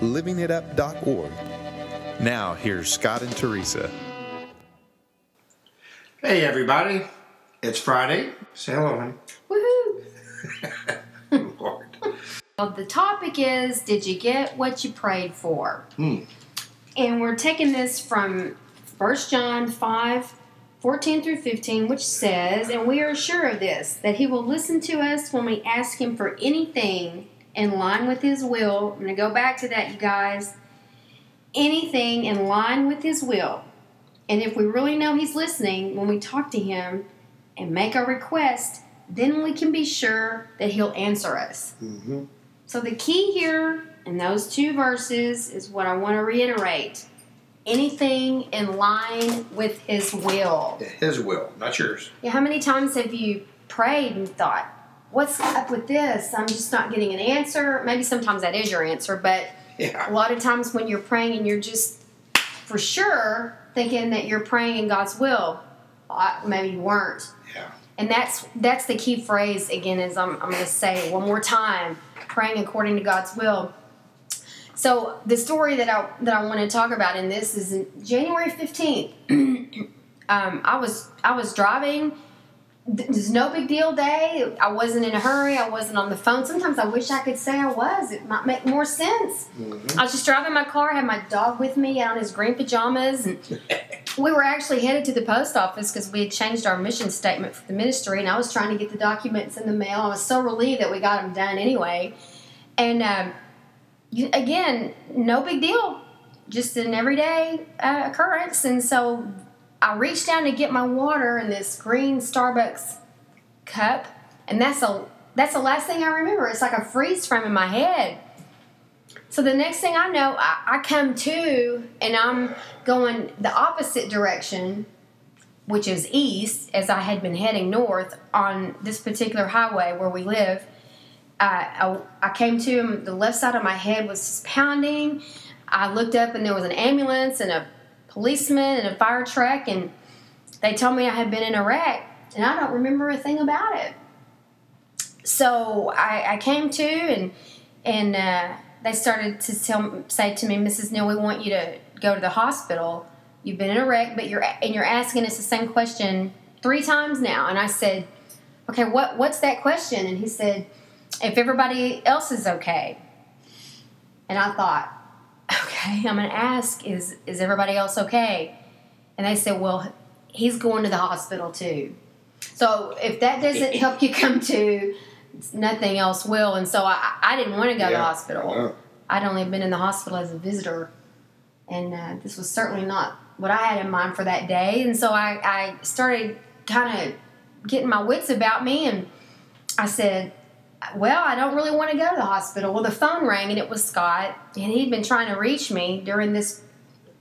livingitup.org. Now, here's Scott and Teresa. Hey everybody, it's Friday. Say hello, honey. Woohoo! Lord. Well, the topic is Did you get what you prayed for? Hmm. And we're taking this from 1 John 5 14 through 15, which says, And we are sure of this, that he will listen to us when we ask him for anything in line with his will. I'm going to go back to that, you guys. Anything in line with his will. And if we really know he's listening when we talk to him and make our request, then we can be sure that he'll answer us. Mm-hmm. So the key here in those two verses is what I want to reiterate. Anything in line with his will. His will, not yours. Yeah, how many times have you prayed and thought, what's up with this? I'm just not getting an answer. Maybe sometimes that is your answer, but a lot of times when you're praying and you're just for sure thinking that you're praying in God's will, uh, maybe you weren't. Yeah. And that's that's the key phrase again. Is I'm, I'm going to say one more time: praying according to God's will. So the story that I that I want to talk about in this is in January fifteenth. um, I was I was driving. There's no big deal day. I wasn't in a hurry. I wasn't on the phone. Sometimes I wish I could say I was. It might make more sense. Mhm. I was just driving my car. Had my dog with me out in his green pajamas, and we were actually headed to the post office because we had changed our mission statement for the ministry, and I was trying to get the documents in the mail. I was so relieved that we got them done anyway. And um, you, again, no big deal, just an everyday uh, occurrence. And so I reached down to get my water in this green Starbucks cup, and that's a that's the last thing I remember. It's like a freeze frame in my head. So the next thing I know, I, I come to and I'm going the opposite direction, which is east, as I had been heading north on this particular highway where we live. I, I, I came to and the left side of my head was pounding. I looked up and there was an ambulance and a policeman and a fire truck, and they told me I had been in a wreck, and I don't remember a thing about it. So I, I came to and and uh, they started to tell say to me, Mrs. Neal, we want you to go to the hospital. You've been in a wreck, but you're and you're asking us the same question three times now. And I said, okay, what what's that question? And he said, if everybody else is okay. And I thought, okay, I'm gonna ask, is is everybody else okay? And they said, well, he's going to the hospital too. So if that doesn't help you come to, nothing else will. And so I, I didn't want to go to the hospital. I'd only been in the hospital as a visitor, and uh, this was certainly not what I had in mind for that day. And so I, I started kind of getting my wits about me, and I said, Well, I don't really want to go to the hospital. Well, the phone rang, and it was Scott, and he'd been trying to reach me during this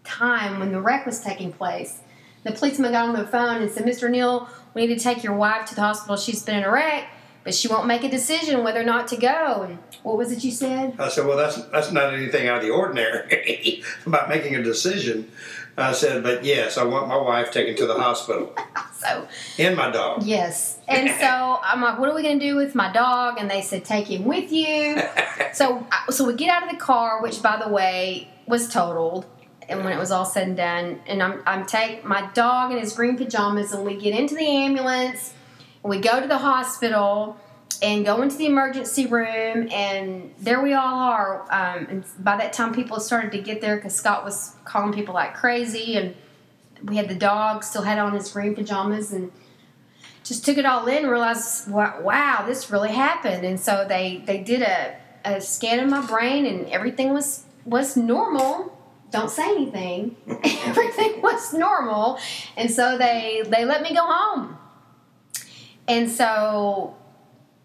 time when the wreck was taking place. The policeman got on the phone and said, Mr. Neal, we need to take your wife to the hospital. She's been in a wreck, but she won't make a decision whether or not to go. And what was it you said? I said, well, that's that's not anything out of the ordinary about making a decision. I said, but yes, I want my wife taken to the hospital So, and my dog. yes. And so I'm like, what are we going to do with my dog? And they said, take him with you. So, so we get out of the car, which, by the way, was totaled. And when it was all said and done, and I'm, I'm take my dog in his green pajamas, and we get into the ambulance, we go to the hospital, and go into the emergency room, and there we all are. Um, and by that time, people started to get there because Scott was calling people like crazy, and we had the dog still had on his green pajamas, and just took it all in and realized, wow, wow, this really happened. And so they they did a, a scan of my brain, and everything was was normal. Don't say anything. everything was normal, and so they they let me go home. And so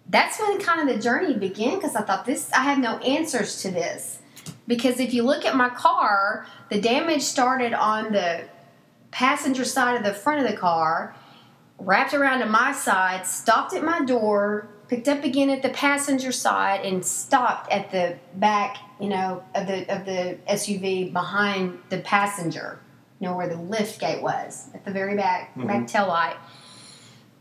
that's when kind of the journey began because I thought this I have no answers to this. because if you look at my car, the damage started on the passenger side of the front of the car, wrapped around to my side, stopped at my door, picked up again at the passenger side, and stopped at the back, you know, of the of the SUV behind the passenger. You know where the lift gate was at the very back, back mm-hmm. tail light.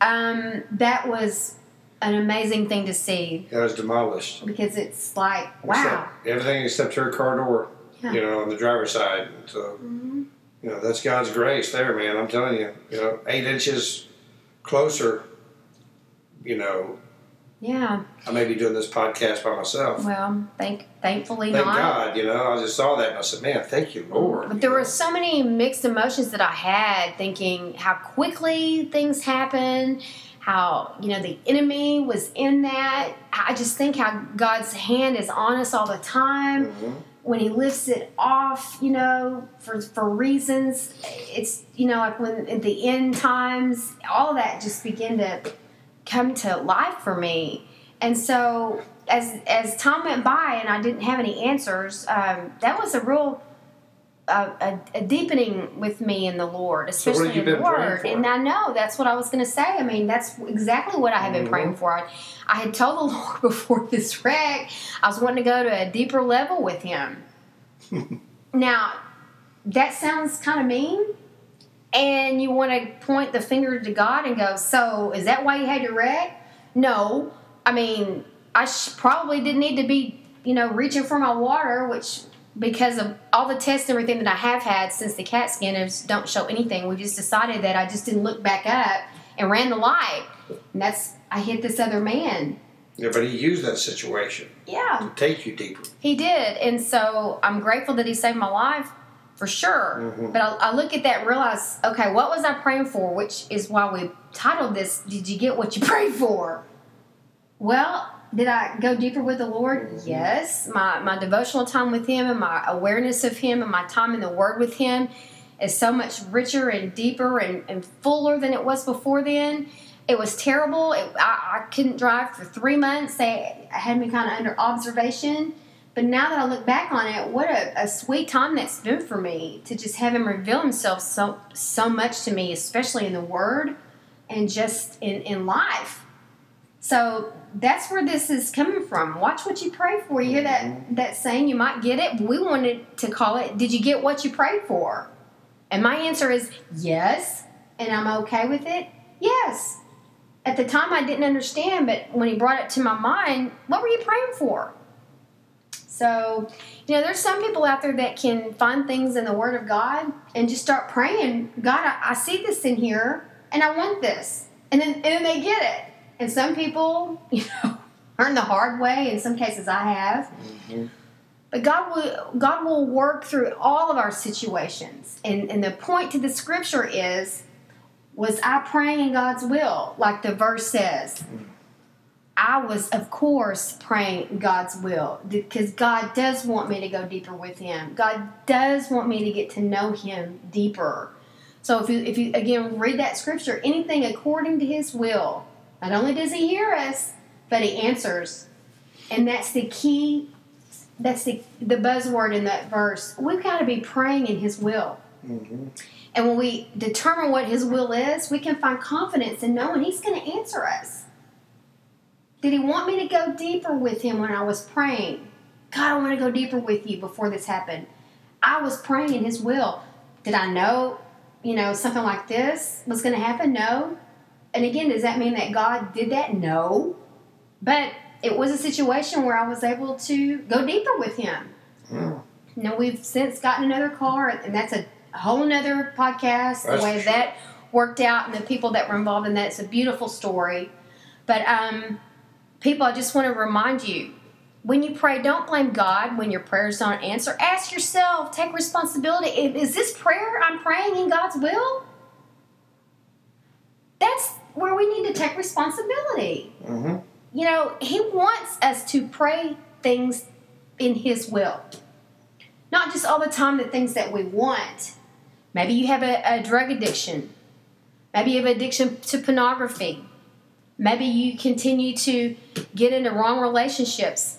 Um, that was an amazing thing to see That was demolished. because it's like wow. Except, everything except her car door, Yeah. you know, on the driver's side. And so, Mhm. you know, that's God's grace there, man. I'm telling you, you know, eight inches closer, you know, Yeah. I may be doing this podcast by myself. Well, thank thankfully Thank not. God, you know, I just saw that and I said, man, thank you, Lord. But there were so many mixed emotions that I had, thinking how quickly things happen, how you know the enemy was in that. I just think how God's hand is on us all the time. Mhm. When He lifts it off, you know, for for reasons, it's you know like when at the end times, all that just begin to come to life for me. And so as as time went by and I didn't have any answers, um, that was a real uh, a, a deepening with me in the Lord, So have especially you in the Word. And I know that's what I was going to say. I mean, that's exactly what I had been Mhm. praying for. I, I had told the Lord before this wreck, I was wanting to go to a deeper level with Him. now, that sounds kind of mean. And you want to point the finger to God and go, so is that why you had your wreck? No. I mean, I sh- probably didn't need to be, you know, reaching for my water, which because of all the tests and everything that I have had since the CAT scanners don't show anything. We just decided that I just didn't look back up and ran the light. And that's, I hit this other man. Yeah, but he used that situation Yeah. to take you deeper. He did, and so I'm grateful that he saved my life for sure. Mhm. But I, I look at that and realize, okay, what was I praying for? Which is why we titled this "Did you get what you prayed for?" Well, did I go deeper with the Lord? Mhm. Yes. My my devotional time with Him and my awareness of Him and my time in the Word with Him is so much richer and deeper and, and fuller than it was before then. It was terrible. It, I, I couldn't drive for three months. They had me kind of under observation. But now that I look back on it, what a, a sweet time that's been for me to just have him reveal himself so so much to me, especially in the Word and just in, in life. So that's where this is coming from. Watch what you pray for. You hear that mm-hmm. that saying, you might get it. We wanted to call it, did you get what you prayed for? And my answer is yes. And I'm okay with it? Yes. At the time I didn't understand, but when he brought it to my mind, what were you praying for? So, you know, there's some people out there that can find things in the Word of God and just start praying, God, I, I see this in here and I want this. And then and then they get it. And some people, you know, learn the hard way. In some cases I have. Mhm. But God will God will work through all of our situations. And and the point to the scripture is was I praying in God's will, like the verse says. I was, of course, praying God's will because God does want me to go deeper with Him. God does want me to get to know Him deeper. So if you, if you again read that scripture, anything according to His will, not only does He hear us, but He answers, and that's the key. That's the the buzzword in that verse. We've got to be praying in His will. Mhm. And when we determine what His will is, we can find confidence in knowing He's going to answer us. Did He want me to go deeper with Him when I was praying? God, I want to go deeper with you before this happened. I was praying in His will. Did I know, you know, something like this was going to happen? No. And again, does that mean that God did that? No. But it was a situation where I was able to go deeper with Him. You know, we've since gotten another car, and that's a whole nother podcast. That's the way true. that worked out and the people that were involved in that. It's a beautiful story. But um, people, I just want to remind you when you pray, don't blame God when your prayers don't answer. Ask yourself, take responsibility. Is is this prayer I'm praying in God's will? That's where we need to take responsibility Mhm. you know, he wants us to pray things in his will. Not just all the time the things that we want. Maybe you have a, a drug addiction. Maybe you have addiction to pornography. Maybe you continue to get into wrong relationships.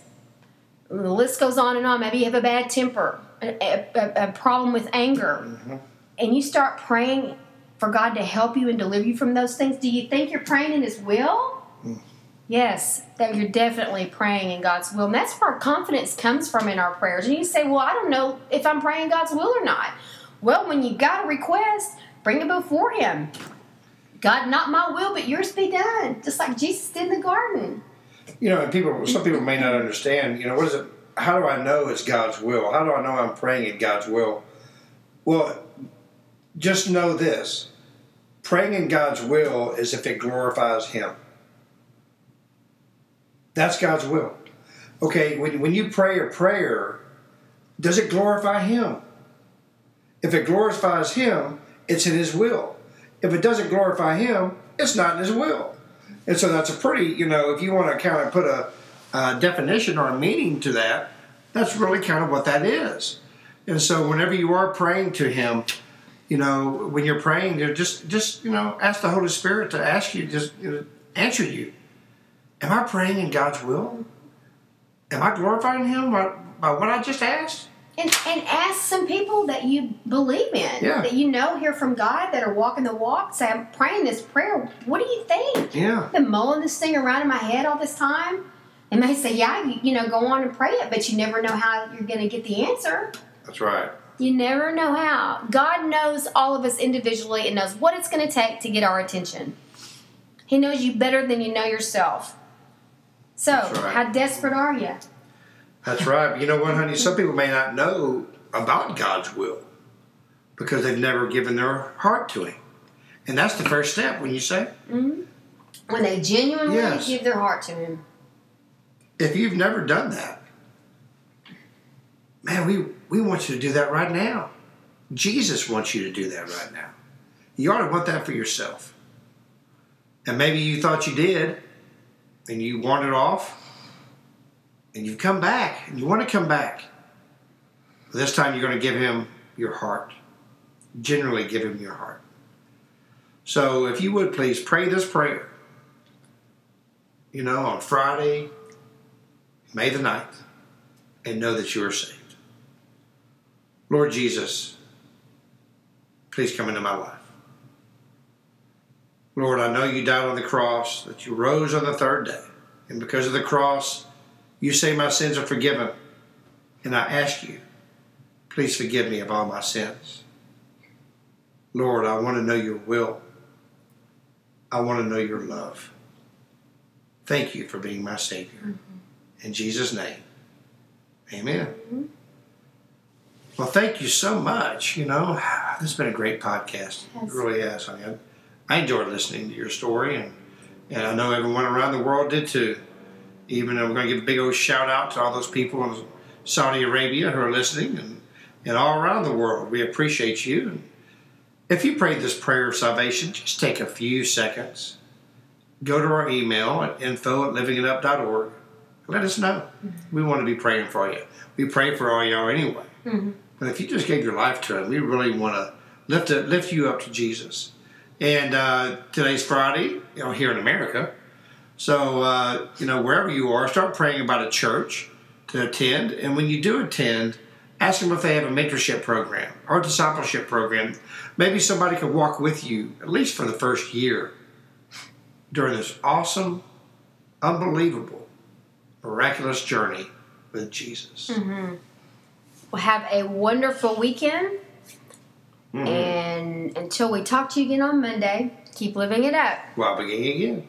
the list goes on and on. Maybe you have a bad temper, a, a, a problem with anger, mm-hmm. and you start praying for God to help you and deliver you from those things. Do you think you're praying in His will? Mm. Yes, that you're definitely praying in God's will. And that's where confidence comes from in our prayers. And you say, Well, I don't know if I'm praying God's will or not. Well, when you got a request, bring it before Him. God, not my will, but yours be done. Just like Jesus did in the garden. You know, and people, some people may not understand. You know, what is it? How do I know it's God's will? How do I know I'm praying in God's will? Well, just know this: praying in God's will is if it glorifies Him. That's God's will. Okay, when, when you pray a prayer, does it glorify Him? If it glorifies Him, it's in His will. If it doesn't glorify Him, it's not in His will. And so that's a pretty, you know, if you want to kind of put a, a definition or a meaning to that, that's really kind of what that is. And so whenever you are praying to Him, you know, when you're praying, you just just you know, ask the Holy Spirit to ask you, just you know, answer you. Am I praying in God's will? Am I glorifying Him by, by what I just asked? And, and ask some people that you believe in, Yeah. that you know hear from God, that are walking the walk. Say, I'm praying this prayer. What do you think? Yeah. I've been mulling this thing around in my head all this time. And they say, yeah, you, you know, go on and pray it, but you never know how you're going to get the answer. That's right. You never know how. God knows all of us individually and knows what it's going to take to get our attention. He knows you better than you know yourself. So, right. how desperate are you? That's right. But you know what, honey? Some people may not know about God's will because they've never given their heart to Him. And that's the first step when you say, mm-hmm. When they genuinely Yes. give their heart to Him. if you've never done that, man, we, we want you to do that right now. Jesus wants you to do that right now. You ought to want that for yourself. And maybe you thought you did, and you wandered off, and you've come back, and you want to come back. This time you're going to give him your heart. Generally, give him your heart. So if you would please pray this prayer, you know, on Friday, May the 9th, and know that you are saved. Lord Jesus, please come into my life. Lord, I know you died on the cross, that you rose on the third day, and because of the cross, you say my sins are forgiven. And I ask you, please forgive me of all my sins. Lord, I want to know your will. I want to know your love. Thank you for being my Savior. Mm-hmm. In Jesus' name, amen. Mm-hmm. Well, thank you so much. You know, this has been a great podcast. It Yes. really has. I mean, I enjoyed listening to your story, and, and I know everyone around the world did too. Even we're going to give a big old shout out to all those people in Saudi Arabia who are listening and, and all around the world. We appreciate you. And if you prayed this prayer of salvation, just take a few seconds. Go to our email at info at livingitup.org. Let us know. We want to be praying for you. We pray for all y'all anyway. But if you just gave your life to Him, we really want to lift lift you up to Jesus. And uh, today's Friday, you know, here in America. So uh, you know, wherever you are, start praying about a church to attend. And when you do attend, ask them if they have a mentorship program or a discipleship program. Maybe somebody could walk with you at least for the first year during this awesome, unbelievable, miraculous journey with Jesus. Well, have a wonderful weekend. Mhm. And until we talk to you again on Monday, keep living it up. While beginning again.